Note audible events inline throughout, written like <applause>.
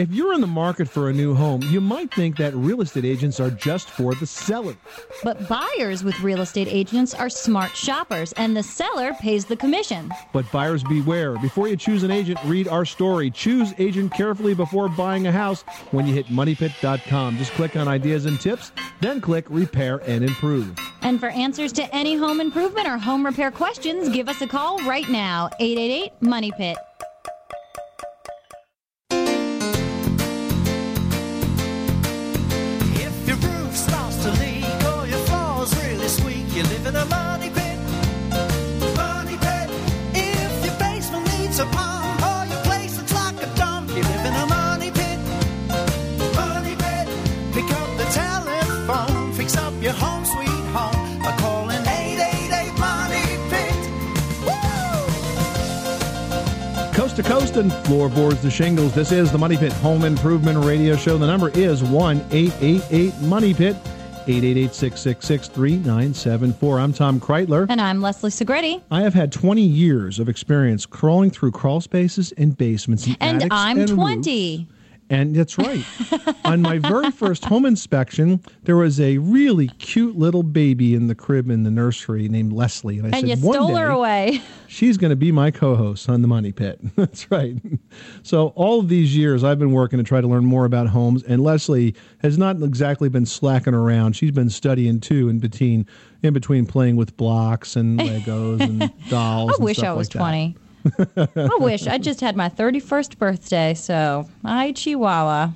If you're in the market for a new home, you might think that real estate agents are just for the seller. But buyers with real estate agents are smart shoppers, and the seller pays the commission. But buyers beware. Before you choose an agent, read our story. Choose agent carefully before buying a house when you hit moneypit.com. Just click on ideas and tips, then click repair and improve. And for answers to any home improvement or home repair questions, give us a call right now 888 Money Pit. To coast and floorboards to shingles. This is the Money Pit Home Improvement Radio Show. The number is 1 888 Money Pit. 888 666 3974. I'm Tom Kraeutler. And I'm Leslie Segrete. I have had 20 years of experience crawling through crawl spaces and basements and, And attics I'm and 20. roofs. And that's right. On my very first home inspection, there was a really cute little baby in the crib in the nursery named Leslie. And I And said, you one stole her day, away. She's going to be my co-host on the Money Pit. <laughs> That's right. So all of these years, I've been working to try to learn more about homes, and Leslie has not exactly been slacking around. She's been studying too, in between in between playing with blocks and Legos and <laughs> dolls. I and wish stuff I was like that. 20. I wish. I just had my 31st birthday, so I Chihuahua.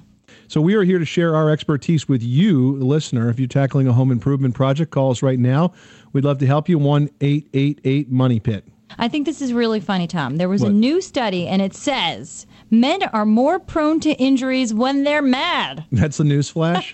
So we are here to share our expertise with you, listener. If you're tackling a home improvement project, call us right now. We'd love to help you. One eight eight eight Money Pit. I think this is really funny, Tom. There was a new study, and it says men are more prone to injuries when they're mad. <laughs> That's the news flash.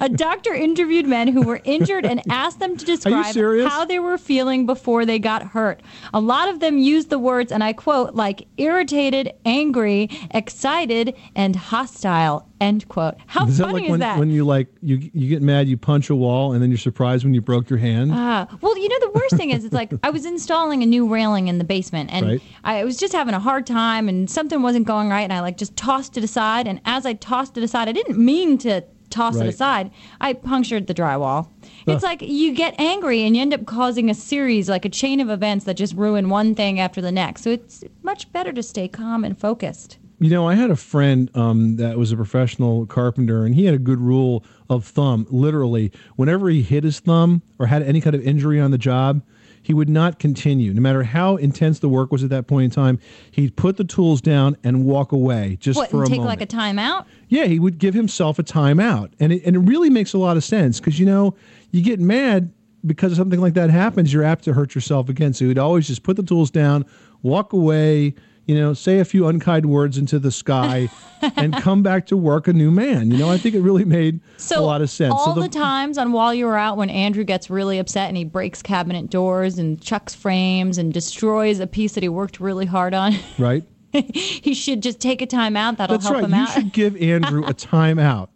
A doctor interviewed men who were injured and asked them to <laughs> describe how they were feeling before they got hurt. A lot of them used the words, and I quote, like irritated, angry, excited, and hostile. End quote. How Is that funny like is when, that? when you like you you get mad, you punch a wall, and then you're surprised when you broke your hand? Ah, well, you know the worst thing is it's like I was installing a new railing in the basement and Right. I was just having a hard time and something wasn't going right and I like just tossed it aside and as I tossed it aside I didn't mean to toss Right. it aside. I punctured the drywall. It's like you get angry and you end up causing a series like a chain of events that just ruin one thing after the next. So it's much better to stay calm and focused. You know, I had a friend um, that was a professional carpenter, and he had a good rule of thumb. Literally, whenever he hit his thumb or had any kind of injury on the job, he would not continue. No matter how intense the work was at that point in time, he'd put the tools down and walk away just What, for a take moment. like a timeout? yeah, he would give himself a timeout, and it, and it really makes a lot of sense because you know you get mad because something like that happens, you're apt to hurt yourself again. So he'd always just put the tools down, walk away, you know, say a few unkind words into the sky, <laughs> and come back to work a new man. You know, I think it really made So a lot of sense. All so the, times on while you were out when Andrew gets really upset and he breaks cabinet doors and chucks frames and destroys a piece that he worked really hard on, <laughs> right? he should just take a time out. That'll That's help right. him You out. should give <laughs> Andrew a timeout.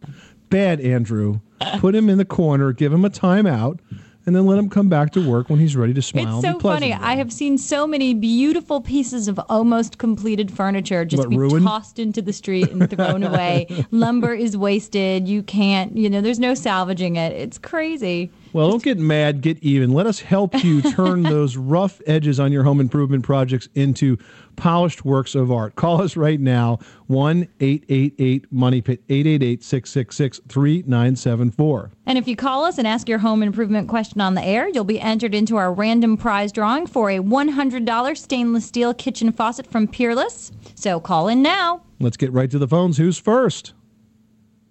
Bad Andrew. Put him in the corner, give him a timeout, and then let him come back to work when he's ready to smile. It's so funny. I have seen so many beautiful pieces of almost completed furniture just What, be ruined? tossed into the street and thrown <laughs> away. Lumber is wasted. You can't, you know, there's no salvaging it. It's crazy. Well, don't get mad, get even. Let us help you <laughs> turn those rough edges on your home improvement projects into polished works of art. Call us right now, 1 888 Money Pit, 888 666 3974. And if you call us and ask your home improvement question on the air, you'll be entered into our random prize drawing for a $100 stainless steel kitchen faucet from Peerless. So call in now. Let's get right to the phones. Who's first?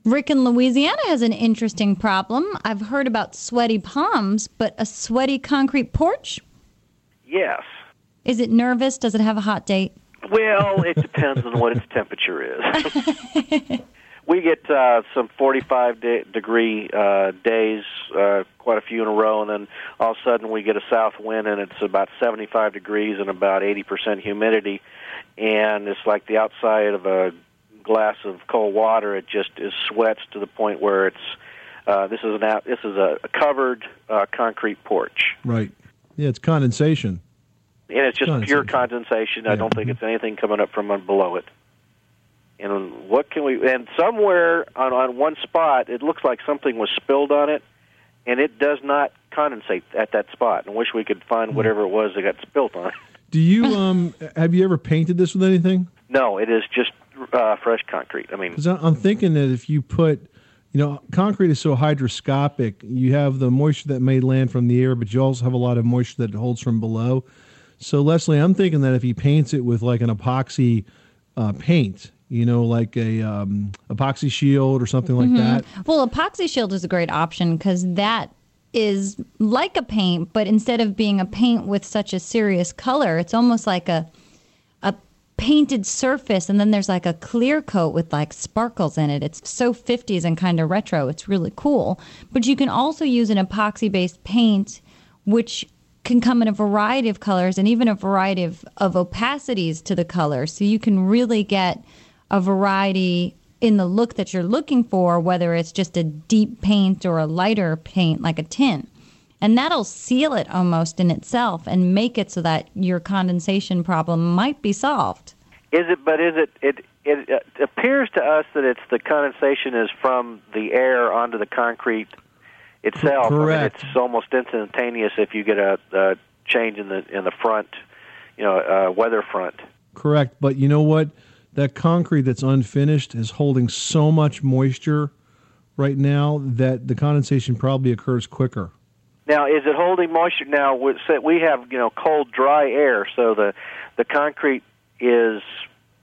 Rick in Louisiana has an interesting problem. I've heard about sweaty palms, but a sweaty concrete porch? Yes. Is it nervous? Does it have a hot date? Well, it depends on what its temperature is. <laughs> we get uh, some 45 de- degree uh, days, uh, quite a few in a row, and then all of a sudden we get a south wind and it's about 75 degrees and about 80% humidity, and it's like the outside of a glass of cold water. It just is sweats to the point where it's. Uh, this is an out, this is a, a covered uh, concrete porch. Right. Yeah, it's condensation. and it's just Condensation. pure condensation. I don't think it's anything coming up from below it. And what can we? And somewhere on on one spot, it looks like something was spilled on it, and it does not condensate at that spot. And I wish we could find whatever it was that got spilt on it. Do you um have you ever painted this with anything? No, it is just uh, fresh concrete. I mean, Because I'm thinking that if you put, you know, concrete is so hydroscopic, you have the moisture that may land from the air, but you also have a lot of moisture that holds from below. So Leslie, I'm thinking that if he paints it with like an epoxy uh, paint, you know, like a um, epoxy shield or something like that. Well, epoxy shield is a great option because that is like a paint, but instead of being a paint with such a serious color, it's almost like a a painted surface, and then there's like a clear coat with like sparkles in it. It's so 50s and kind of retro. It's really cool. But you can also use an epoxy based paint, which can come in a variety of colors and even a variety of, of opacities to the color. So you can really get a variety in the look that you're looking for, whether it's just a deep paint or a lighter paint like a tint. And that'll seal it almost in itself and make it so that your condensation problem might be solved. Is it? But is it? It it appears to us that it's the condensation is from the air onto the concrete itself. I mean, Correct. it's almost instantaneous if you get a, a change in the in the front, you know, uh, weather front. Correct. But you know what? That concrete that's unfinished is holding so much moisture right now that the condensation probably occurs quicker. Now, is it holding moisture? Now, we have you know cold, dry air, so the the concrete is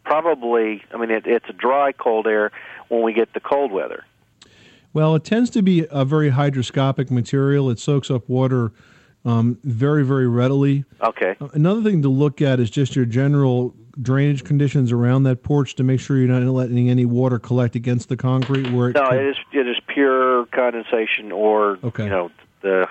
probably. I mean, it, it's a dry, cold air when we get the cold weather. Well, it tends to be a very hydroscopic material. It soaks up water um, very, very readily. Okay. Uh, Another thing to look at is just your general drainage conditions around that porch to make sure you're not letting any water collect against the concrete where it No, could- it is it is pure condensation or Okay. you know the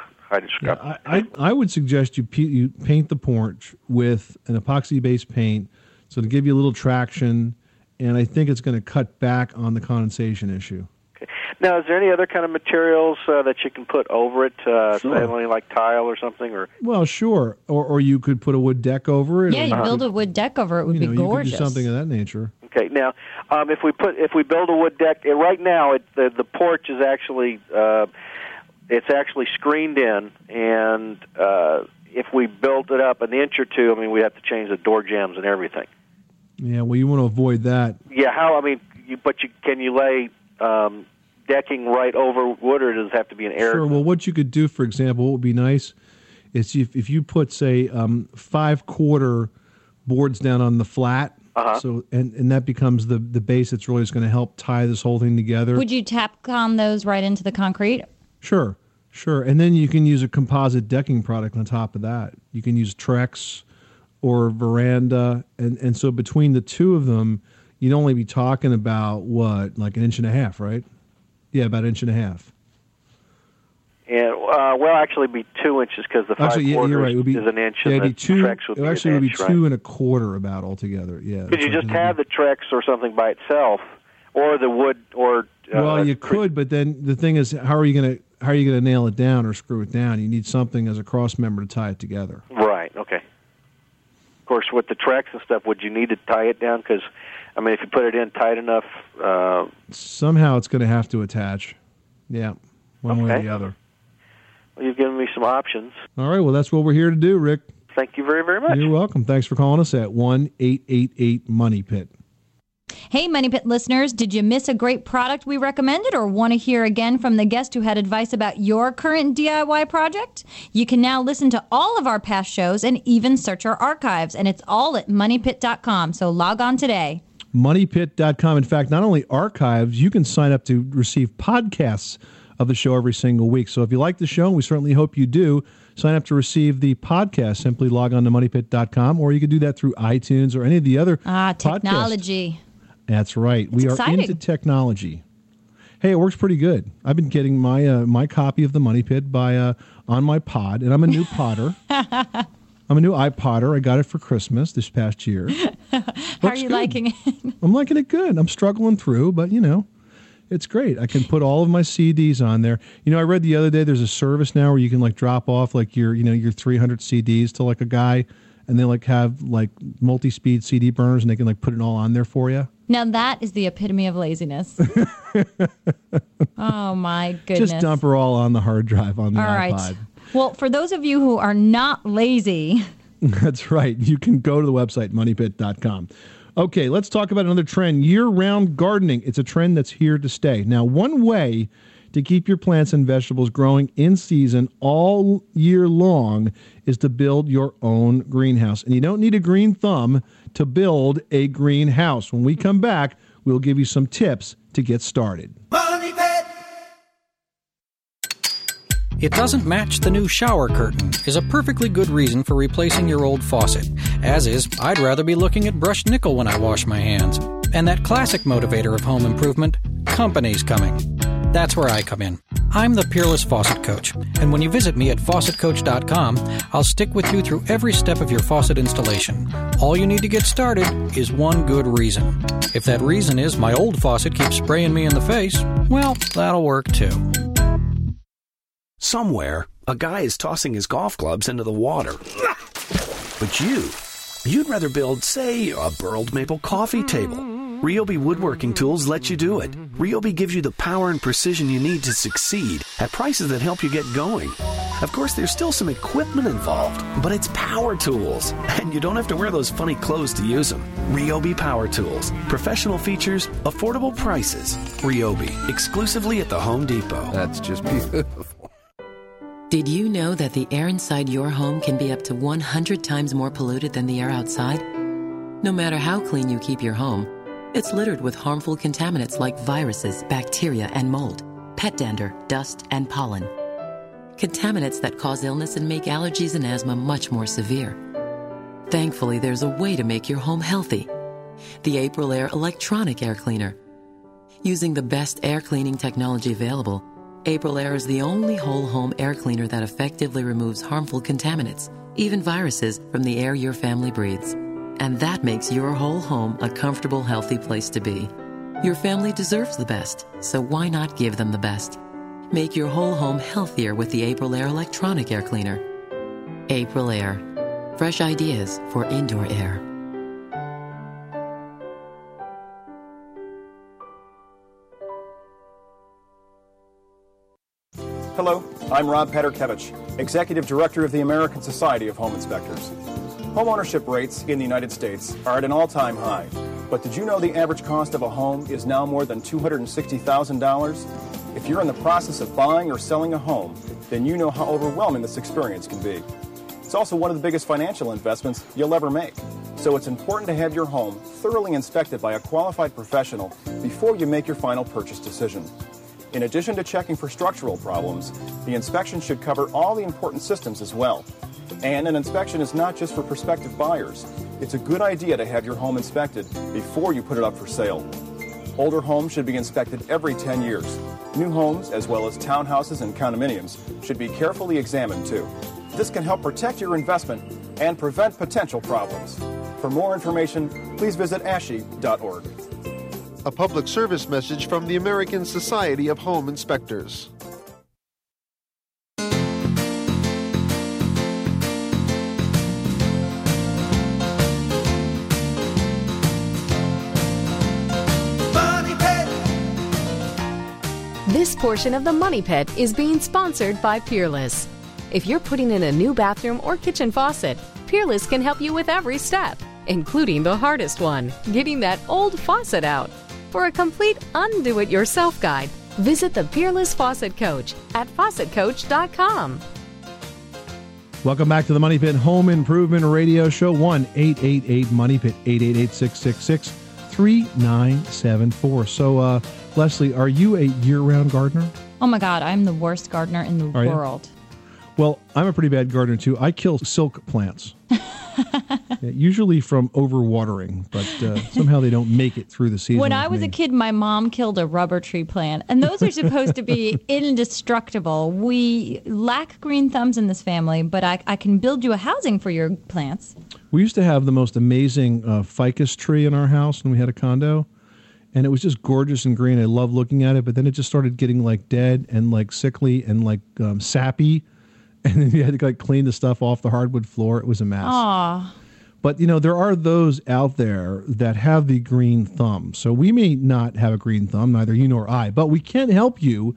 Yeah. I, I, I would suggest you, pe- you paint the porch with an epoxy based paint so to give you a little traction, and I think it's going to cut back on the condensation issue. Okay. Now, is there any other kind of materials uh, that you can put over it? Uh, Sure. say, like tile or something, or Well, sure, or or you could put a wood deck over it. Yeah, or you could- build a wood deck over it would you know, be gorgeous. You could do something of that nature. okay. Now, um, if we put if we build a wood deck, uh, right now it, the the porch is actually uh, it's actually screened in, and uh, if we built it up an inch or two, I mean, we'd have to change the door jambs and everything. Yeah, well, you want to avoid that. Yeah, how? I mean, you, but you can you lay um, decking right over wood, or does it have to be an air? Sure. Well, what you could do, for example, what would be nice is if, if you put, say, um, five quarter boards down on the flat. Uh-huh. So and, and that becomes the the base that's really just going to help tie this whole thing together. Would you tapcon those right into the concrete? Sure, sure. And then you can use a composite decking product on top of that. You can use Trex or Veranda, and and so between the two of them, you'd only be talking about what, like an inch and a half, right? Yeah, about an inch and a half. And uh, well, actually, it'd be two inches because the five Actually, yeah, quarters right. It would be is an inch, Yeah, and it'd the be two. Trex would it be actually would inch, be right? two and a quarter about altogether. Yeah. Could you right. just have the Trex or something by itself, or the wood, or uh, Well, you could, but then the thing is, how are you going to how are you going to nail it down or screw it down? You need something as a cross member to tie it together. Right. Okay. Of course, with the Trex and stuff, would you need to tie it down? Because, I mean, if you put it in tight enough, uh, Somehow it's going to have to attach. Yeah, one way or the other. well, you've given me some options. All right. Well, that's what we're here to do, Rick. Thank you very, very much. You're welcome. Thanks for calling us at one eight eight eight Money Pit. Hey, Money Pit listeners, did you miss a great product we recommended or want to hear again from the guest who had advice about your current DIY project? You can now listen to all of our past shows and even search our archives, and it's all at moneypit.com. So log on today. MoneyPit.com. In fact, not only archives, you can sign up to receive podcasts of the show every single week. So if you like the show, and we certainly hope you do, sign up to receive the podcast. Simply log on to MoneyPit.com, or you can do that through iTunes or any of the other Ah, podcasts. That's right. we are exciting. into technology. Hey, it works pretty good. I've been getting my uh, my copy of the Money Pit by uh, on my pod, and I'm a new potter. <laughs> I'm a new iPodder. I got it for Christmas this past year. <laughs> How are you good. liking it? <laughs> I'm liking it good. I'm struggling through, but you know, it's great. I can put all of my CDs on there. You know, I read the other day there's a service now where you can like drop off like your you know your 300 CDs to like a guy, and they like have like multi-speed CD burners, and they can like put it all on there for you. Now that is the epitome of laziness. <laughs> oh my goodness. Just dump her all on the hard drive on the All iPod. right. Well, for those of you who are not lazy, <laughs> That's right. You can go to the website, moneypit.com. Okay, let's talk about another trend year round gardening. It's a trend that's here to stay. Now, one way to keep your plants and vegetables growing in season all year long is to build your own greenhouse. And you don't need a green thumb to build a greenhouse. When we come back, we'll give you some tips to get started. It doesn't match the new shower curtain is a perfectly good reason for replacing your old faucet. As is, I'd rather be looking at brushed nickel when I wash my hands. And that classic motivator of home improvement, company's coming. That's where I come in. I'm the Peerless Faucet Coach, and when you visit me at faucetcoach.com, I'll stick with you through every step of your faucet installation. All you need to get started is one good reason. If that reason is my old faucet keeps spraying me in the face, well, that'll work too. Somewhere, a guy is tossing his golf clubs into the water. But you, you'd rather build, say, a burled maple coffee table. Ryobi Woodworking Tools let you do it. Ryobi gives you the power and precision you need to succeed at prices that help you get going. Of course, there's still some equipment involved, but it's power tools, <laughs> and you don't have to wear those funny clothes to use them. Ryobi Power Tools. Professional features, affordable prices. Ryobi, exclusively at the Home Depot. That's just beautiful. <laughs> Did you know that the air inside your home can be up to 100 times more polluted than the air outside? No matter how clean you keep your home, it's littered with harmful contaminants like viruses, bacteria, and mold, pet dander, dust, and pollen. Contaminants that cause illness and make allergies and asthma much more severe. Thankfully, there's a way to make your home healthy. The Aprilaire Electronic Air Cleaner. Using the best air cleaning technology available, Aprilaire is the only whole home air cleaner that effectively removes harmful contaminants, even viruses, from the air your family breathes. And that makes your whole home a comfortable, healthy place to be. Your family deserves the best, so why not give them the best? Make your whole home healthier with the Aprilaire Electronic Air Cleaner. Aprilaire. Fresh ideas for indoor air. Hello, I'm Rob Paterkiewicz, Executive Director of the American Society of Home Inspectors. Homeownership rates in the United States are at an all time high. But did you know the average cost of a home is now more than $260,000? If you're in the process of buying or selling a home, then you know how overwhelming this experience can be. It's also one of the biggest financial investments you'll ever make. So it's important to have your home thoroughly inspected by a qualified professional before you make your final purchase decision. In addition to checking for structural problems, the inspection should cover all the important systems as well. And an inspection is not just for prospective buyers. It's a good idea to have your home inspected before you put it up for sale. Older homes should be inspected every 10 years. New homes, as well as townhouses and condominiums, should be carefully examined too. This can help protect your investment and prevent potential problems. For more information, please visit ASHI.org. A public service message from the American Society of Home Inspectors. This portion of the Money Pit is being sponsored by Peerless. If you're putting in a new bathroom or kitchen faucet, Peerless can help you with every step, including the hardest one getting that old faucet out. For a complete undo it yourself guide, visit the Peerless Faucet Coach at faucetcoach.com. Welcome back to the Money Pit Home Improvement Radio Show. 1 888 Money Pit 888 666 3974. So, uh, Leslie, are you a year round gardener? oh my God, I'm the worst gardener in the Are you? world. Well, I'm a pretty bad gardener too. I kill silk plants. <laughs> Usually from overwatering, but uh, somehow they don't make it through the season. When I was me. a kid, my mom killed a rubber tree plant, and those are supposed to be <laughs> indestructible. We lack green thumbs in this family, but I, I can build you a housing for your plants. We used to have the most amazing uh, ficus tree in our house when we had a condo, and it was just gorgeous and green. I love looking at it, but then it just started getting like dead and like sickly and like um, sappy, <laughs> and then you had to like clean the stuff off the hardwood floor. It was a mess. Aw, But you know, there are those out there that have the green thumb. So we may not have a green thumb, neither you nor I, but we can help you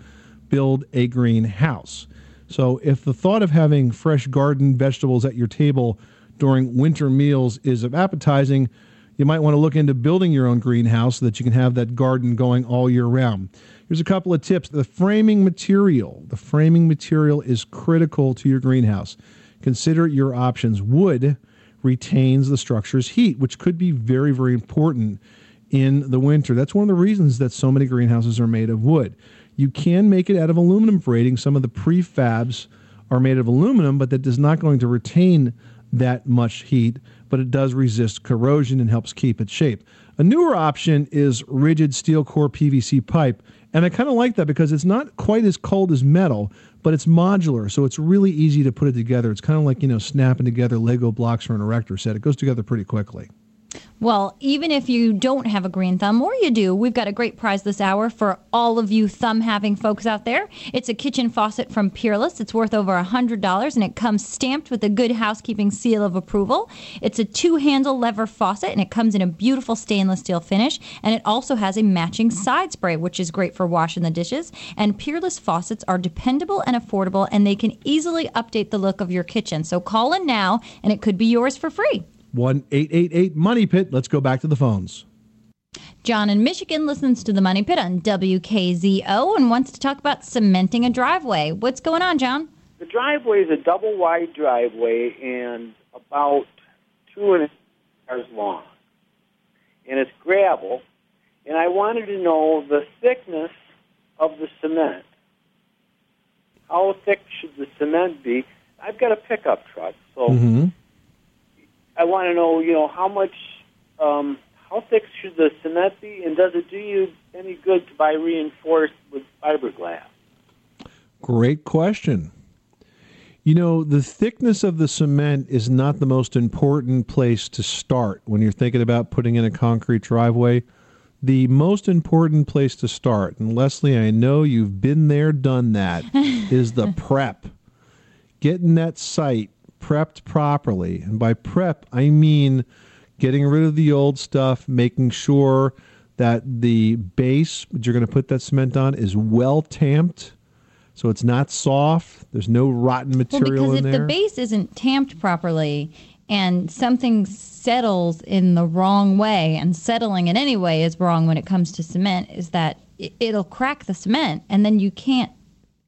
build a greenhouse. So if the thought of having fresh garden vegetables at your table during winter meals is appetizing, you might want to look into building your own greenhouse so that you can have that garden going all year round. Here's a couple of tips. The framing material, the framing material is critical to your greenhouse. Consider your options. Wood retains the structure's heat, which could be very, very important in the winter. That's one of the reasons that so many greenhouses are made of wood. You can make it out of aluminum rating. Some of the prefabs are made of aluminum, but that is not going to retain that much heat, but it does resist corrosion and helps keep its shape. A newer option is rigid steel core PVC pipe, and I kind of like that because it's not quite as cold as metal, but it's modular, so it's really easy to put it together. It's kind of like, you know, snapping together Lego blocks for an erector set. It goes together pretty quickly. Well, even if you don't have a green thumb, or you do, we've got a great prize this hour for all of you thumb having folks out there. It's a kitchen faucet from Peerless. It's worth over $100 and it comes stamped with a good housekeeping seal of approval. It's a two handle lever faucet and it comes in a beautiful stainless steel finish. And it also has a matching side spray, which is great for washing the dishes. And Peerless faucets are dependable and affordable and they can easily update the look of your kitchen. So call in now and it could be yours for free. 1 888 Money Pit. Let's go back to the phones. John in Michigan listens to the Money Pit on WKZO and wants to talk about cementing a driveway. What's going on, John? The driveway is a double wide driveway and about two and a half cars long. And it's gravel. And I wanted to know the thickness of the cement. How thick should the cement be? I've got a pickup truck, so Mm-hmm. I want to know, you know, how much, um, how thick should the cement be, and does it do you any good to buy reinforced with fiberglass? Great question. You know, the thickness of the cement is not the most important place to start when you're thinking about putting in a concrete driveway. The most important place to start, and Leslie, I know you've been there, done that, <laughs> is the prep. Getting that site prepped properly. And by prep, I mean getting rid of the old stuff, making sure that the base that you're going to put that cement on is well tamped so it's not soft. There's no rotten material Well, because if there. the base isn't tamped properly and something settles in the wrong way, and settling in any way is wrong when it comes to cement, is that it'll crack the cement, and then you can't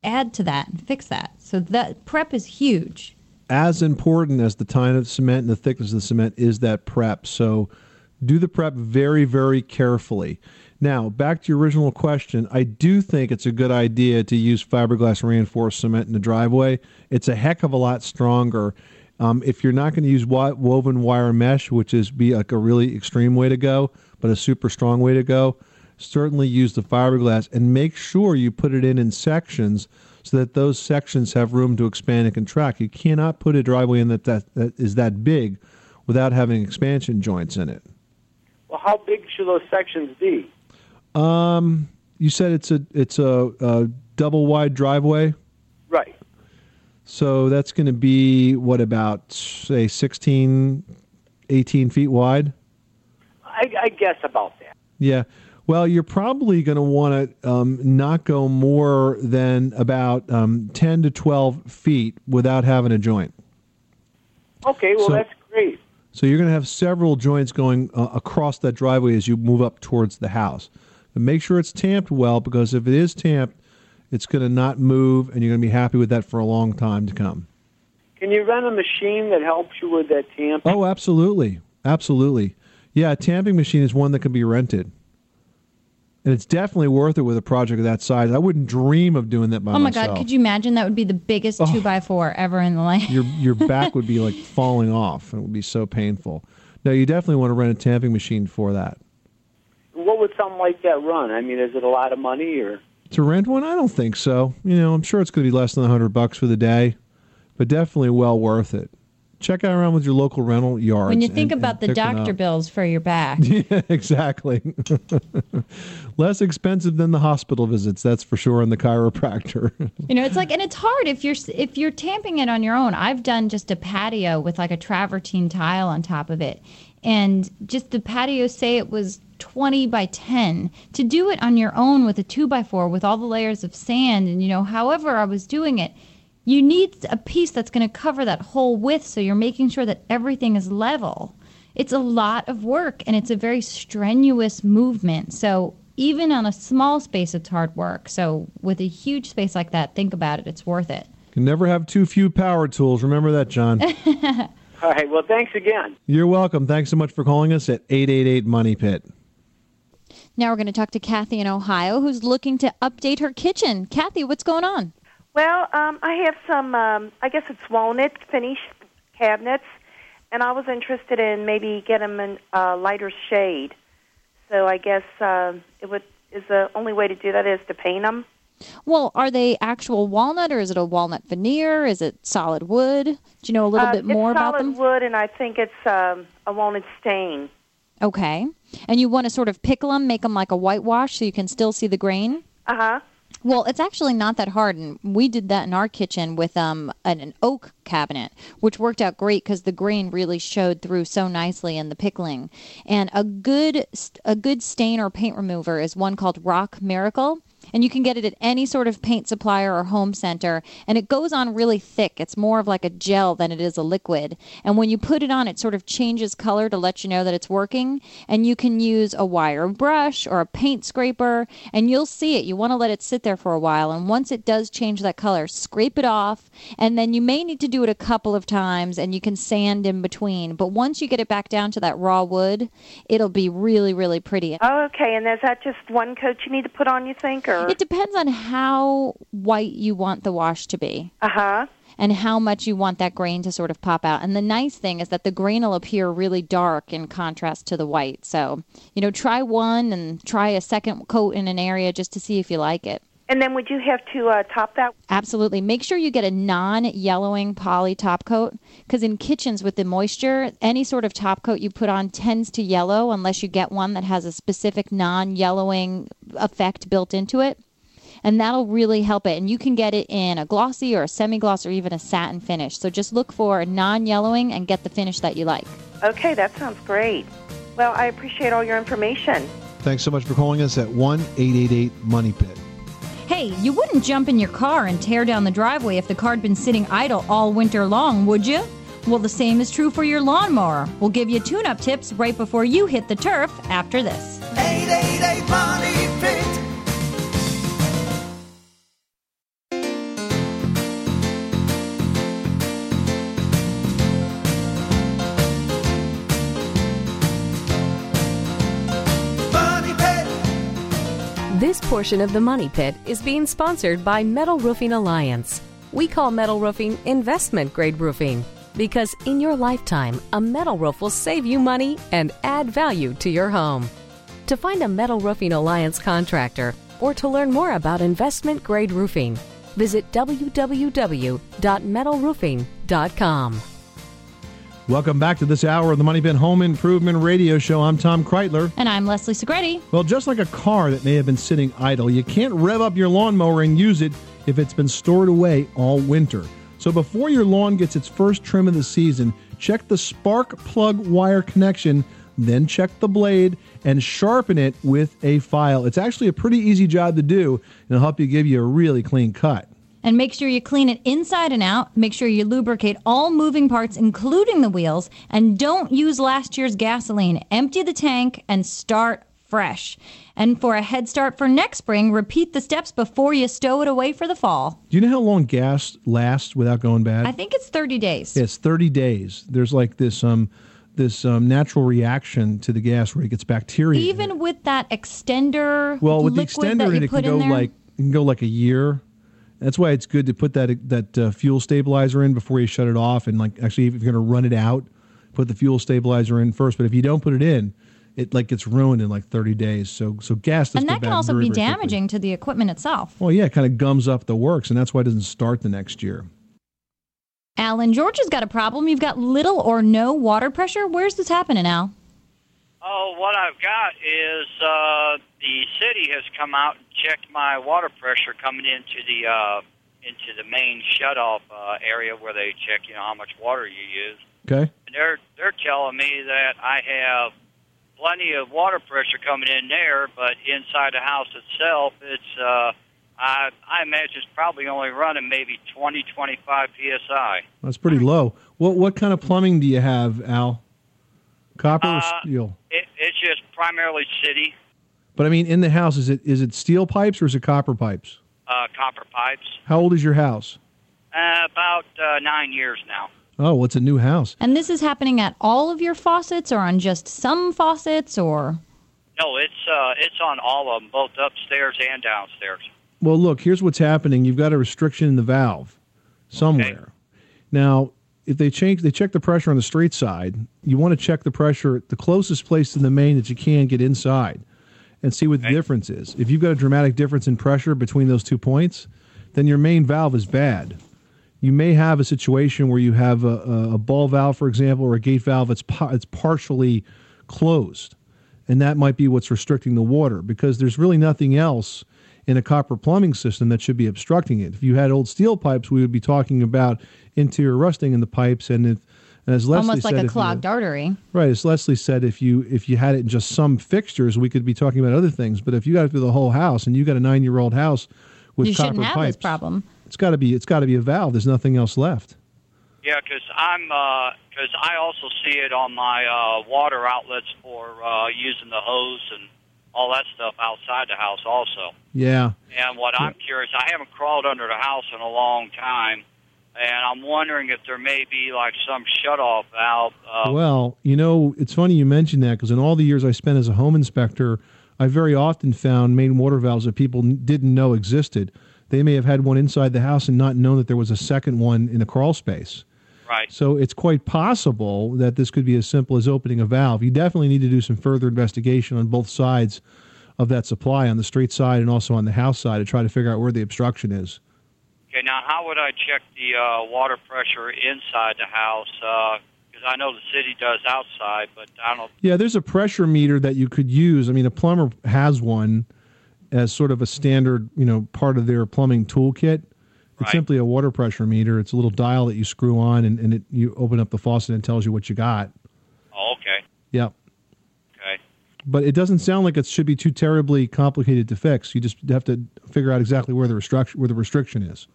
add to that and fix that. So that prep is huge. As important as the time of cement and the thickness of the cement is that prep. So do the prep very, very carefully. Now, back to your original question, I do think it's a good idea to use fiberglass reinforced cement in the driveway. It's a heck of a lot stronger. Um, if you're not going to use woven wire mesh, which is be like a really extreme way to go, but a super strong way to go, certainly use the fiberglass and make sure you put it in in sections so that those sections have room to expand and contract. You cannot put a driveway in that, that, that is that big without having expansion joints in it. Well, how big should those sections be? Um, you said it's a it's a, a double wide driveway, Right. so that's going to be what about say 16, 18 feet wide. I, I guess about that. Yeah. Well, you're probably going to want to um, not go more than about um, 10 to 12 feet without having a joint. Okay, well, So- that's great. So you're going to have several joints going uh, across that driveway as you move up towards the house. But make sure it's tamped well because if it is tamped, it's going to not move and you're going to be happy with that for a long time to come. Can you rent a machine that helps you with that tamping? Oh, absolutely. Absolutely. Yeah, a tamping machine is one that can be rented. And it's definitely worth it with a project of that size. I wouldn't dream of doing that by oh my myself. God, could you imagine that would be the biggest oh. two by four ever in the land? your your <laughs> back would be like falling off. It would be so painful. No, you definitely want to rent a tamping machine for that. What would something like that run? I mean, is it a lot of money or? To rent one, I don't think so. You know, I'm sure it's going to be less than a hundred bucks for the day, but definitely well worth it. Check out around with your local rental yards. When you think and- about and the doctor bills for your back. <laughs> Yeah, exactly. <laughs> Less expensive than the hospital visits, that's for sure, and the chiropractor. <laughs> You know, it's like, and it's hard if you're if you're tamping it on your own. I've done just a patio with like a travertine tile on top of it, and just the patio say it was 20 by 10. To do it on your own with a two by four with all the layers of sand, and you know, however I was doing it, you need a piece that's going to cover that whole width, so you're making sure that everything is level. It's a lot of work, and it's a very strenuous movement. So even on a small space, it's hard work. So with a huge space like that, think about it. It's worth it. You can never have too few power tools. Remember that, John. <laughs> All right. Well, thanks again. You're welcome. Thanks so much for calling us at 888 Money Pit. Now we're going to talk to Kathy in Ohio, who's looking to update her kitchen. Kathy, what's going on? Well, um, I have some, um, I guess it's walnut finished cabinets, and I was interested in maybe get them in uh, lighter shade. So I guess uh, it would is the only way to do that is to paint them. Well, are they actual walnut or is it a walnut veneer? Is it solid wood? Do you know a little uh, bit more about them? it's solid wood, and I think it's um, a walnut stain. Okay. And you want to sort of pickle them, make them like a whitewash so you can still see the grain? Uh huh. Well, it's actually not that hard, and we did that in our kitchen with um an, an oak cabinet, which worked out great because the grain really showed through so nicely in the pickling. And a good a good stain or paint remover is one called Rock Miracle. And you can get it at any sort of paint supplier or home center. And it goes on really thick. It's more of like a gel than it is a liquid. And when you put it on, it sort of changes color to let you know that it's working. And you can use a wire brush or a paint scraper, and you'll see it. You want to let it sit there for a while. And once it does change that color, scrape it off. And then you may need to do it a couple of times, and you can sand in between. But once you get it back down to that raw wood, it'll be really, really pretty. Okay. And is that just one coat you need to put on? You think, It depends on how white you want the wash to be. uh huh. And how much you want that grain to sort of pop out. And the nice thing is that the grain will appear really dark in contrast to the white. So, you know, try one and try a second coat in an area just to see if you like it. And then would you have to uh, top that? Absolutely. Make sure you get a non yellowing poly top coat because in kitchens with the moisture, any sort of top coat you put on tends to yellow unless you get one that has a specific non yellowing effect built into it. And that'll really help it. And you can get it in a glossy or a semi gloss or even a satin finish. So just look for non yellowing and get the finish that you like. Okay, that sounds great. Well, I appreciate all your information. Thanks so much for calling us at 1 888 Money Pit. Hey, you wouldn't jump in your car and tear down the driveway if the car had been sitting idle all winter long, would you? Well, the same is true for your lawnmower. We'll give you tune up tips right before you hit the turf after this. 888 Money portion of the Money Pit is being sponsored by Metal Roofing Alliance. We call metal roofing investment grade roofing because in your lifetime, a metal roof will save you money and add value to your home. To find a Metal Roofing Alliance contractor or to learn more about investment grade roofing, visit www.metalroofing.com. Welcome back to this hour of the Money Pit Home Improvement Radio Show. I'm Tom Kraeutler. And I'm Leslie Segrete. Well, just like a car that may have been sitting idle, you can't rev up your lawnmower and use it if it's been stored away all winter. So before your lawn gets its first trim of the season, check the spark plug wire connection, then check the blade and sharpen it with a file. It's actually a pretty easy job to do, and it'll help you give you a really clean cut. And make sure you clean it inside and out. Make sure you lubricate all moving parts, including the wheels. And don't use last year's gasoline. Empty the tank and start fresh. And for a head start for next spring, repeat the steps before you stow it away for the fall. Do you know how long gas lasts without going bad? I think it's 30 days. It's 30 days. There's like this um this um, natural reaction to the gas where it gets bacteria. Even with that extender Well, with the extender it, can go there. like it can go like a year. That's why it's good to put that that uh, fuel stabilizer in before you shut it off. And like actually, if you're going to run it out, put the fuel stabilizer in first. But if you don't put it in, it like gets ruined in like 30 days. So so gas does and go that can also very, be very quickly. damaging to the equipment itself. Well, yeah, it kind of gums up the works, and that's why it doesn't start the next year. Alan, in Georgia's got a problem. You've got little or no water pressure. Where's this happening, Al? Oh, what I've got is uh, the city has come out and checked my water pressure coming into the uh, into the main shutoff uh, area where they check, you know, how much water you use. Okay. And they're they're telling me that I have plenty of water pressure coming in there, but inside the house itself, it's uh, I I imagine it's probably only running maybe 20, 25 psi. That's pretty low. What what kind of plumbing do you have, Al? Copper or Uh, steel? It, it's just primarily city But I mean, in the house, is it is it steel pipes or is it copper pipes? uh, copper pipes. How old is your house? Uh, about uh, nine years now. Oh, well, it's a new house. And this is happening at all of your faucets or on just some faucets or No, it's uh, it's on all of them, both upstairs and downstairs. Well, look, here's what's happening. You've got a restriction in the valve somewhere. Okay. Now, if they change, they check the pressure on the street side. You want to check the pressure at the closest place to the main that you can get inside, and see what the difference is. If you've got a dramatic difference in pressure between those two points, then your main valve is bad. You may have a situation where you have a, a, ball valve, for example, or a gate valve that's it's partially closed, and that might be what's restricting the water because there's really nothing else in a copper plumbing system that should be obstructing it. If you had old steel pipes, we would be talking about interior rusting in the pipes, and, if, and as Leslie almost like said, a if you- clogged artery. Right, as Leslie said, if you if you had it in just some fixtures, we could be talking about other things. But if you got it through the whole house, and you got a nine year old house with you copper shouldn't have pipes, this problem. it's got to be it's got to be a valve. There's nothing else left. Yeah, because I'm because I also see it on my uh, water outlets for uh, using the hose and all that stuff outside the house also. Yeah, And what I'm curious, I haven't crawled under the house in a long time, and I'm wondering if there may be like some shut-off valve. Uh, Well, you know, it's funny you mentioned that because in all the years I spent as a home inspector, I very often found main water valves that people didn't know existed. They may have had one inside the house and not known that there was a second one in the crawl space. Right. So it's quite possible that this could be as simple as opening a valve. You definitely need to do some further investigation on both sides of that supply, on the street side and also on the house side, to try to figure out where the obstruction is. Okay, now how would I check the uh, water pressure inside the house? Because I know the city does outside, but I don't. Yeah, there's a pressure meter that you could use. I mean, a plumber has one as sort of a standard, you know, part of their plumbing toolkit. It's simply a water pressure meter. It's a little dial that you screw on, and, and it, you open up the faucet and it tells you what you got. Oh, okay, Yep. okay. But it doesn't sound like it should be too terribly complicated to fix. You just have to figure out exactly where the restriction where the restriction is.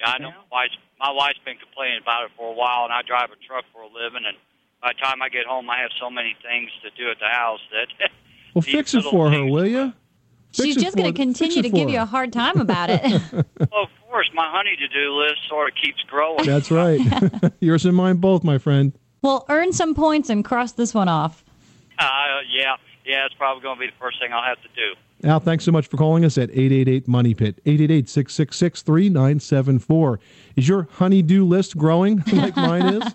Right. I know my wife's, my wife's been complaining about it for a while, and I drive a truck for a living, and by the time I get home, I have so many things to do at the house that. <laughs> Well, these fix it little for her, will you? She's just going to continue to give you a hard time about it. <laughs> Well, of course, my honey-to-do list sort of keeps growing. That's right. <laughs> Yours and mine both, my friend. well, earn some points and cross this one off. Uh, yeah, yeah, it's probably going to be the first thing I'll have to do. Al, thanks so much for calling us at 888 Money Pit, 888 666 3974. Is your honeydew list growing <laughs> like mine is?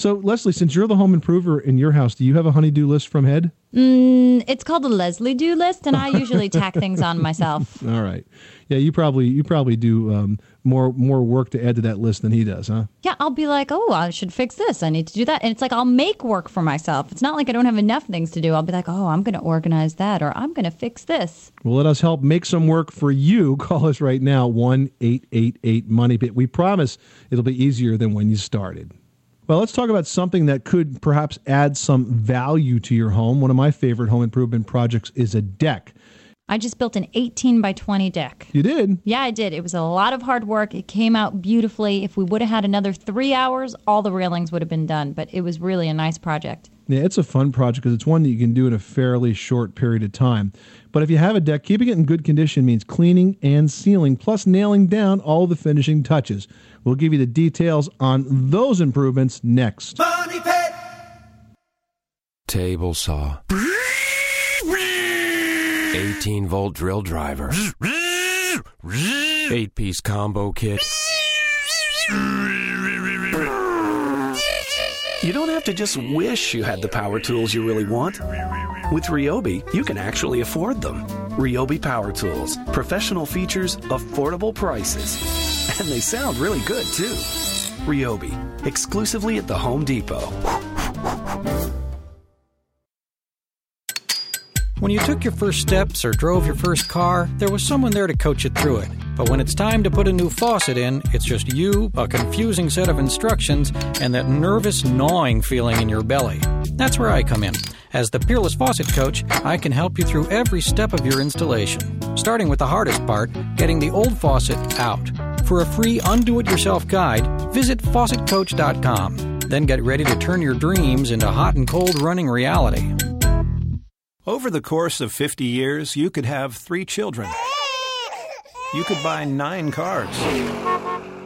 So, Leslie, since you're the home improver in your house, do you have a honeydew list from head? Mm, it's called the Leslie Do list, and I <laughs> usually tack things on myself. All right. Yeah, you probably you probably do um, more more work to add to that list than he does, huh? Yeah, I'll be like, oh, I should fix this. I need to do that. And it's like I'll make work for myself. It's not like I don't have enough things to do. I'll be like, oh, I'm going to organize that or I'm going to fix this. Well, let us help make some work for you. <laughs> Call us right now, one eight eight eight Money Pit. We promise it'll be easier than when you started. Well, let's talk about something that could perhaps add some value to your home. One of my favorite home improvement projects is a deck. I just built an 18 by 20 deck. You did? Yeah, I did. It was a lot of hard work. It came out beautifully. If we would have had another three hours, all the railings would have been done. But it was really a nice project. Yeah, it's a fun project because it's one that you can do in a fairly short period of time. But if you have a deck, keeping it in good condition means cleaning and sealing, plus nailing down all the finishing touches. We'll give you the details on those improvements next. Money Pit. Table saw. 18 volt drill driver. 8 piece combo kit. You don't have to just wish you had the power tools you really want. With Ryobi, you can actually afford them. Ryobi Power Tools. Professional features, affordable prices. And they sound really good, too. Ryobi, exclusively at the Home Depot. When you took your first steps or drove your first car, there was someone there to coach you through it. But when it's time to put a new faucet in, it's just you, a confusing set of instructions, and that nervous gnawing feeling in your belly. That's where I come in. As the Peerless Faucet Coach, I can help you through every step of your installation, starting with the hardest part getting the old faucet out. For a free undo it yourself guide, visit faucetcoach.com. Then get ready to turn your dreams into hot and cold running reality. Over the course of 50 years, you could have three children. You could buy nine cars.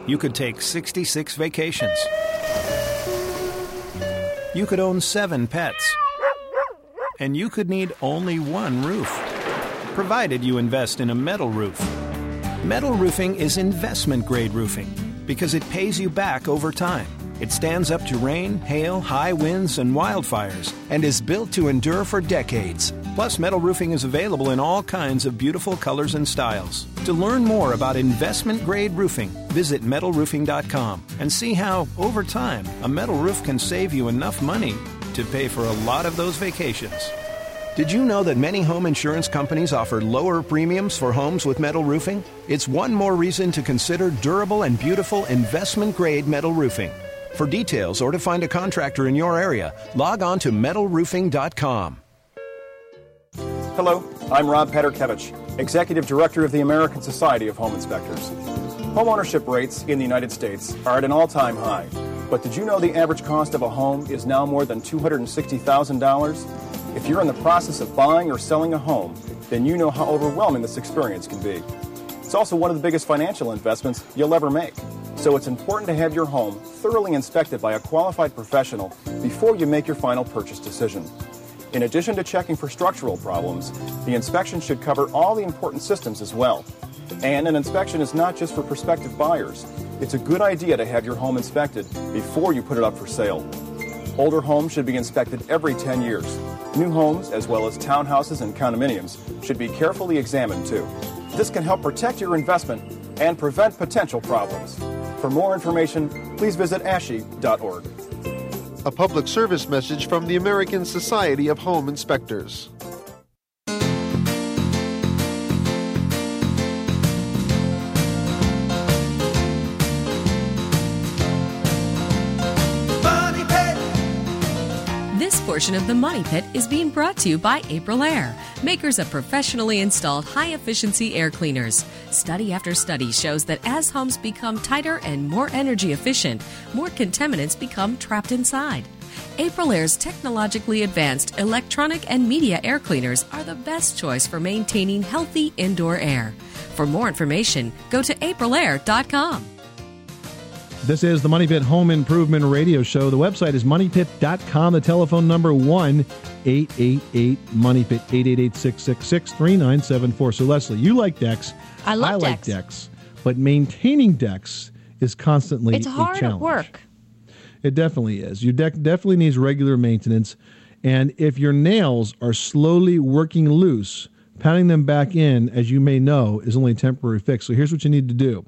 You could take 66 vacations. You could own seven pets. And you could need only one roof, provided you invest in a metal roof. Metal roofing is investment grade roofing because it pays you back over time. It stands up to rain, hail, high winds, and wildfires, and is built to endure for decades. Plus, metal roofing is available in all kinds of beautiful colors and styles. To learn more about investment grade roofing, visit metalroofing.com and see how, over time, a metal roof can save you enough money to pay for a lot of those vacations. Did you know that many home insurance companies offer lower premiums for homes with metal roofing? It's one more reason to consider durable and beautiful investment grade metal roofing. For details or to find a contractor in your area, log on to metalroofing.com. Hello, I'm Rob Paterkiewicz, Executive Director of the American Society of Home Inspectors. Homeownership rates in the United States are at an all time high. But did you know the average cost of a home is now more than $260,000? If you're in the process of buying or selling a home, then you know how overwhelming this experience can be. It's also one of the biggest financial investments you'll ever make. So it's important to have your home thoroughly inspected by a qualified professional before you make your final purchase decision. In addition to checking for structural problems, the inspection should cover all the important systems as well. And an inspection is not just for prospective buyers. It's a good idea to have your home inspected before you put it up for sale. Older homes should be inspected every 10 years. New homes, as well as townhouses and condominiums, should be carefully examined too. This can help protect your investment and prevent potential problems. For more information, please visit ASHI.org. A public service message from the American Society of Home Inspectors. Portion of the Money Pit is being brought to you by Aprilaire, makers of professionally installed high efficiency air cleaners. Study after study shows that as homes become tighter and more energy efficient, more contaminants become trapped inside. Aprilaire's technologically advanced electronic and media air cleaners are the best choice for maintaining healthy indoor air. For more information, go to aprilaire.com. This is the Money Pit Home Improvement Radio Show. The website is moneypit.com. The telephone number 1 888 Money Pit 888 666 3974. So, Leslie, you like decks. I love like decks. decks. But maintaining decks is constantly It's a hard work. It definitely is. Your deck definitely needs regular maintenance. And if your nails are slowly working loose, pounding them back in, as you may know, is only a temporary fix. So here's what you need to do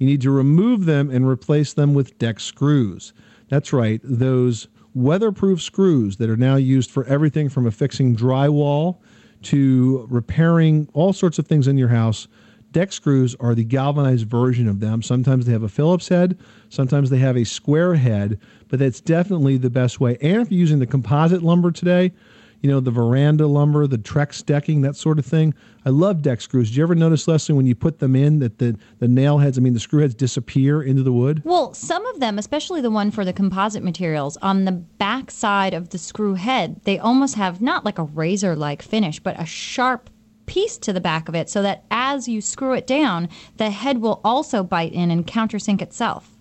you need to remove them and replace them with deck screws. That's right, those weatherproof screws that are now used for everything from affixing drywall to repairing all sorts of things in your house. Deck screws are the galvanized version of them. Sometimes they have a Phillips head, sometimes they have a square head, but that's definitely the best way. And if you're using the composite lumber today, you know, the veranda lumber, the Trex decking, that sort of thing. I love deck screws. Did you ever notice, Leslie, when you put them in, that the, the nail heads, I mean, the screw heads disappear into the wood? Well, some of them, especially the one for the composite materials, on the back side of the screw head, they almost have not like a razor like finish, but a sharp piece to the back of it so that as you screw it down, the head will also bite in and countersink itself.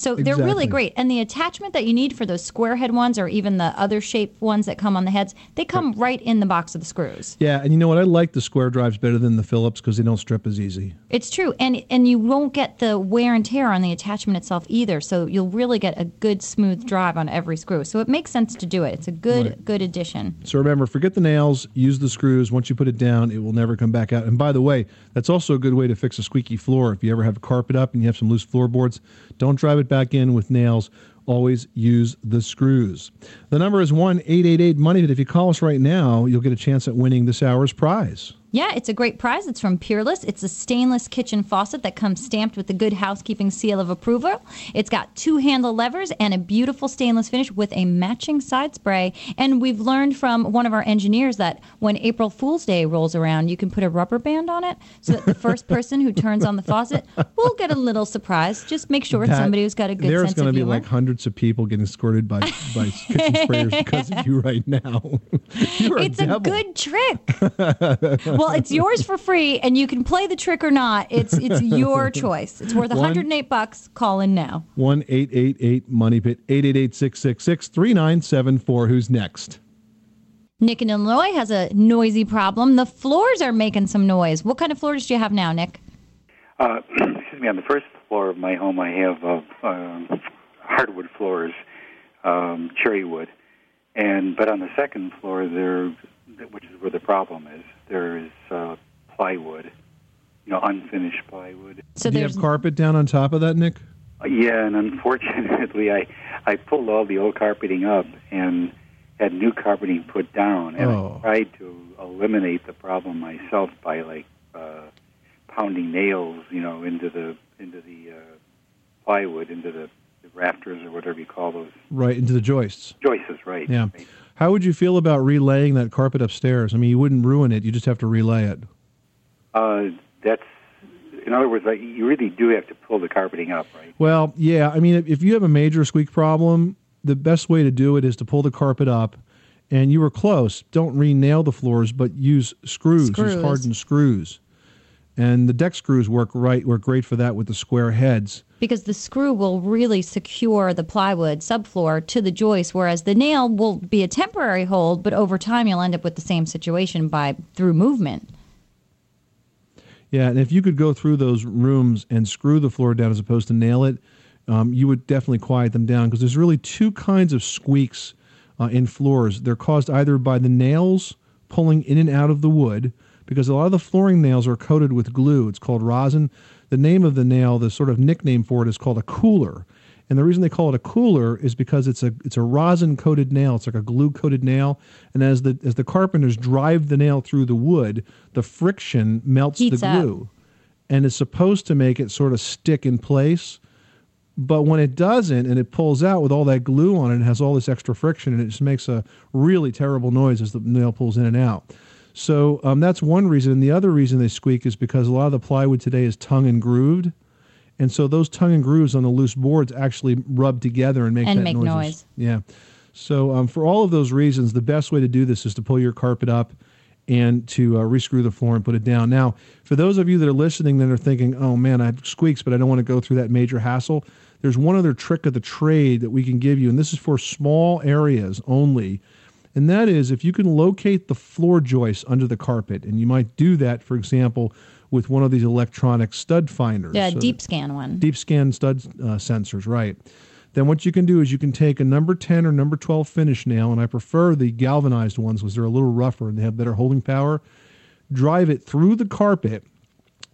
So they're really great. And the attachment that you need for those square head ones or even the other shaped ones that come on the heads, they come right in the box of the screws. Yeah, and you know what? I like the square drives better than the Phillips because they don't strip as easy. It's true, and and you won't get the wear and tear on the attachment itself either. So you'll really get a good smooth drive on every screw. So it makes sense to do it. It's a good Right. good addition. So remember, forget the nails, use the screws. Once you put it down, it will never come back out. And by the way, that's also a good way to fix a squeaky floor. If you ever have a carpet up and you have some loose floorboards, don't drive it back in with nails, always use the screws. The number is 1 888 Money. If you call us right now, you'll get a chance at winning this hour's prize. Yeah, it's a great prize. It's from Peerless. It's a stainless kitchen faucet that comes stamped with the Good Housekeeping seal of approval. It's got two handle levers and a beautiful stainless finish with a matching side spray. And we've learned from one of our engineers that when April Fool's Day rolls around, you can put a rubber band on it so that the first <laughs> person who turns on the faucet will get a little surprise. Just make sure it's somebody who's got a good There's sense going to of be humor. like hundreds of people getting squirted by, by <laughs> kitchen sprayers because of you right now. <laughs> You're it's a, devil. good trick. Well, it's <laughs> yours for free, and you can play the trick or not. It's it's <laughs> your choice. It's worth One- 108 bucks. Call in now. One eight eight eight Money Pit, 888 666 3974. Who's next? Nick in Illinois has a noisy problem. The floors are making some noise. What kind of floors do you have now, Nick? Uh, <clears throat> excuse me. On the first floor of my home, I have uh, um, hardwood floors, um, cherry wood, and but on the second floor, there, which is where the problem is, there is uh, plywood, you know, unfinished plywood. So Do you have carpet down on top of that, Nick? Uh, yeah, and unfortunately, I I pulled all the old carpeting up and had new carpeting put down, and Oh. I tried to eliminate the problem myself by like uh, pounding nails, you know, into the into the uh, plywood, into the, the rafters or whatever you call those Right into the joists. joists, right? Yeah. How would you feel about relaying that carpet upstairs? I mean, you wouldn't ruin it. You just have to relay it. Uh, that's in other words, like, you really do have to pull the carpeting up, right? Well, yeah. I mean, if, if you have a major squeak problem, the best way to do it is to pull the carpet up. And you were close. Don't re-nail the floors, but use screws. Screws. Use hardened screws. And the deck screws work right. Work great for that with the square heads. Because the screw will really secure the plywood subfloor to the joist, whereas the nail will be a temporary hold, but over time you'll end up with the same situation by through movement. Yeah, and if you could go through those rooms and screw the floor down as opposed to nail it, um, you would definitely quiet them down because there's really two kinds of squeaks uh, in floors. They're caused either by the nails pulling in and out of the wood, because a lot of the flooring nails are coated with glue. It's called rosin. The name of the nail, the sort of nickname for it, is called a cooler. And the reason they call it a cooler is because it's a it's a rosin coated nail. It's like a glue coated nail. And as the as the carpenters drive the nail through the wood, the friction melts Heats the up. glue, and it's supposed to make it sort of stick in place. But when it doesn't, and it pulls out with all that glue on it, and has all this extra friction, and it just makes a really terrible noise as the nail pulls in and out. So um, that's one reason. And the other reason they squeak is because a lot of the plywood today is tongue and grooved. And so those tongue and grooves on the loose boards actually rub together and make And that make noises. noise. Yeah. So um, for all of those reasons, the best way to do this is to pull your carpet up and to uh, rescrew the floor and put it down. Now, for those of you that are listening that are thinking, "Oh man, I have squeaks, but I don't want to go through that major hassle," there's one other trick of the trade that we can give you, and this is for small areas only. And that is if you can locate the floor joist under the carpet, and you might do that, for example, with one of these electronic stud finders. Yeah, So deep scan one. deep scan stud uh, sensors, right? Then what you can do is you can take a number 10 or number 12 finish nail, and I prefer the galvanized ones because they're a little rougher and they have better holding power. Drive it through the carpet,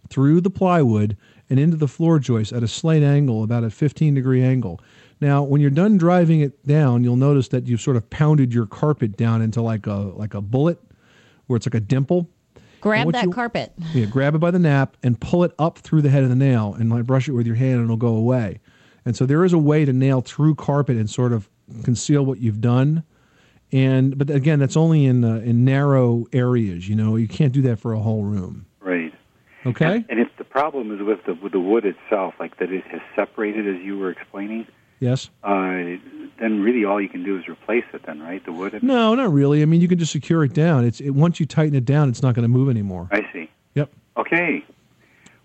through the plywood, and into the floor joist at a slight angle, about a 15 degree angle. Now, when you're done driving it down, you'll notice that you've sort of pounded your carpet down into like a like a bullet, where it's like a dimple. Grab that you- carpet. Yeah, grab it by the nap and pull it up through the head of the nail and like brush it with your hand and it'll go away. And so there is a way to nail through carpet and sort of conceal what you've done. And but again, that's only in uh, in narrow areas. You know, you can't do that for a whole room. Right. Okay. And if the problem is with the with the wood itself, like that it has separated as you were explaining, Yes. uh, then really all you can do is replace it. Then, right? The wood. No, not really. I mean, you can just secure it down. It's it, once you tighten it down, it's not going to move anymore. I see. Yep. Okay.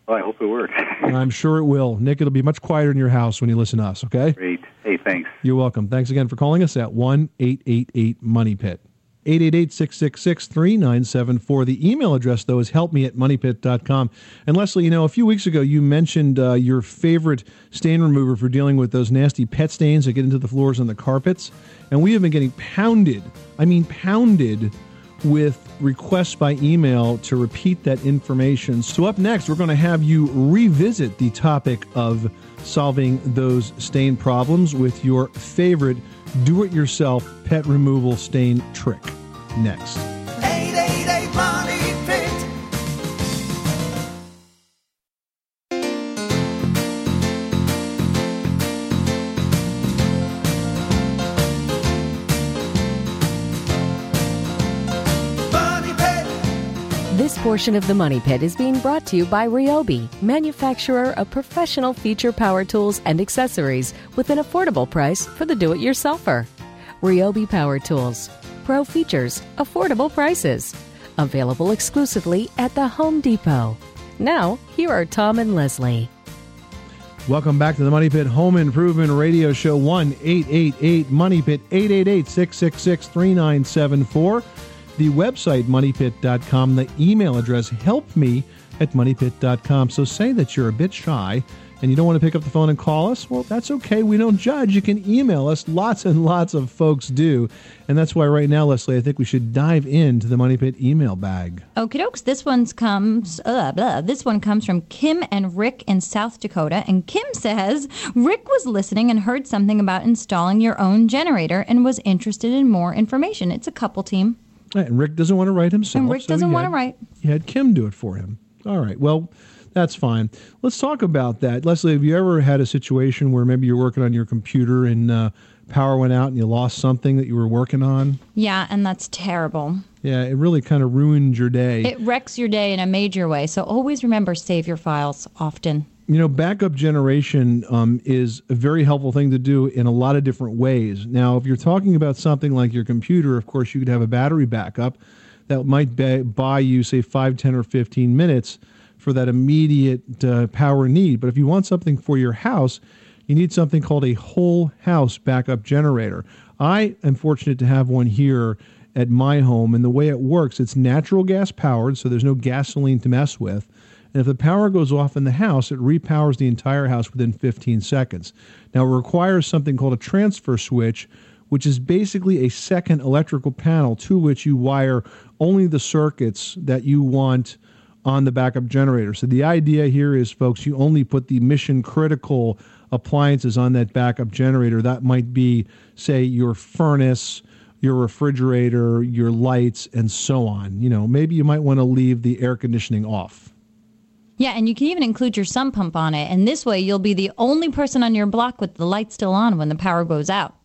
Well, I hope it works. <laughs> I'm sure it will. Nick, it'll be much quieter in your house when you listen to us. Okay. Great. Hey, thanks. You're welcome. Thanks again for calling us at one eight eight eight Money Pit. 888 666 3974. The email address, though, is helpme at moneypit.com. And Leslie, you know, a few weeks ago you mentioned uh, your favorite stain remover for dealing with those nasty pet stains that get into the floors and the carpets. And we have been getting pounded, I mean, pounded with requests by email to repeat that information. So, up next, we're going to have you revisit the topic of solving those stain problems with your favorite do it yourself pet removal stain trick. Next. Portion of the Money Pit is being brought to you by Ryobi, manufacturer of professional feature power tools and accessories with an affordable price for the do it yourselfer. Ryobi Power Tools. Pro features, affordable prices. Available exclusively at the Home Depot. Now, here are Tom and Leslie. Welcome back to the Money Pit Home Improvement Radio Show 1 888 Money Pit 888 666 3974. The website moneypit.com. The email address help me at moneypit.com. So say that you're a bit shy and you don't want to pick up the phone and call us. Well, that's okay. We don't judge. You can email us. Lots and lots of folks do. And that's why right now, Leslie, I think we should dive into the Money Pit email bag. Okie dokes. This one's comes. Uh, blah. This one comes from Kim and Rick in South Dakota, and Kim says Rick was listening and heard something about installing your own generator and was interested in more information. It's a couple team. And Rick doesn't want to write himself. And Rick doesn't want had- to write. He had Kim do it for him. All right. Well, that's fine. Let's talk about that. Leslie, have you ever had a situation where maybe you're working on your computer and uh, power went out and you lost something that you were working on? Yeah, and that's terrible. Yeah, it really kind of ruined your day. It wrecks your day in a major way. So always remember save your files often. You know, backup generation um, is a very helpful thing to do in a lot of different ways. Now, if you're talking about something like your computer, of course, you could have a battery backup that might buy you, say, 5, 10, or 15 minutes for that immediate uh, power need. But if you want something for your house, you need something called a whole house backup generator. I am fortunate to have one here at my home, and the way it works, it's natural gas powered, so there's no gasoline to mess with. And if the power goes off in the house, it repowers the entire house within 15 seconds. Now, it requires something called a transfer switch, which is basically a second electrical panel to which you wire only the circuits that you want on the backup generator. So the idea here is, folks, you only put the mission critical appliances on that backup generator. That might be, say, your furnace, your refrigerator, your lights, and so on. You know, maybe you might want to leave the air conditioning off. Yeah, and you can even include your sump pump on it. And this way, you'll be the only person on your block with the light still on when the power goes out.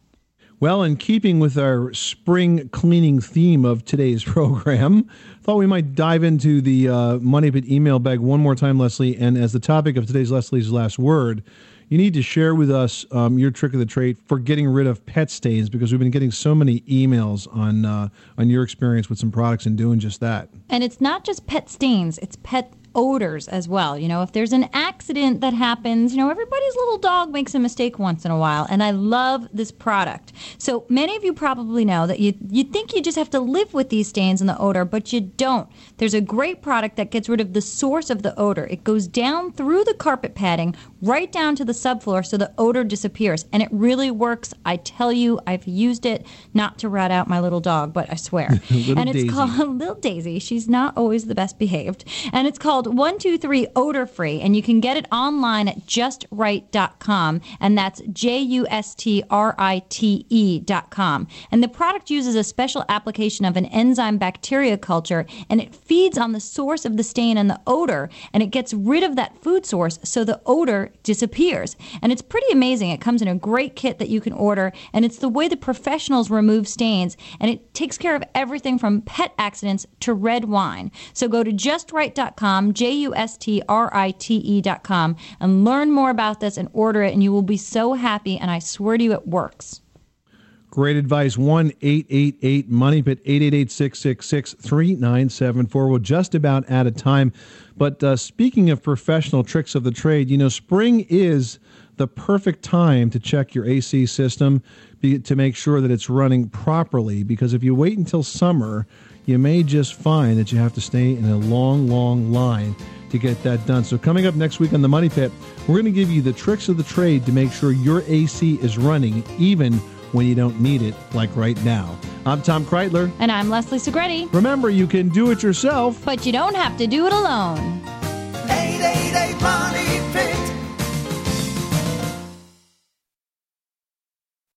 Well, in keeping with our spring cleaning theme of today's <laughs> program, I thought we might dive into the uh, Money Pit email bag one more time, Leslie. And as the topic of today's Leslie's Last Word, you need to share with us um, your trick of the trade for getting rid of pet stains because we've been getting so many emails on uh, on your experience with some products and doing just that. And it's not just pet stains, it's pet odors as well. You know, if there's an accident that happens, you know, everybody's little dog makes a mistake once in a while, and I love this product. So many of you probably know that you you think you just have to live with these stains and the odor, but you don't. There's a great product that gets rid of the source of the odor. It goes down through the carpet padding, right down to the subfloor so the odor disappears. And it really works. I tell you, I've used it not to rat out my little dog, but I swear. <laughs> And it's Daisy. called <laughs> Little Daisy. She's not always the best behaved. And it's called 123 Odor Free. And you can get it online at justrite.com. And that's J U S T R I T E.com. And the product uses a special application of an enzyme bacteria culture and it feeds on the source of the stain and the odor and it gets rid of that food source so the odor disappears. And it's pretty amazing. It comes in a great kit that you can order and it's the way the professionals remove stains and it takes care of everything from pet accidents to red wine. So go to justrite.com, J U S T R I T E.com, and learn more about this and order it, and you will be so happy. And I swear to you, it works. Great advice. 1 888 Money Pit 888 666 3974. We're just about out of time. But uh, speaking of professional tricks of the trade, you know, spring is the perfect time to check your AC system to make sure that it's running properly. Because if you wait until summer, you may just find that you have to stay in a long, long line to get that done. So, coming up next week on the Money Pit, we're going to give you the tricks of the trade to make sure your AC is running even when you don't need it, like right now. I'm Tom Kraeutler. And I'm Leslie Segrete. Remember, you can do it yourself. But you don't have to do it alone.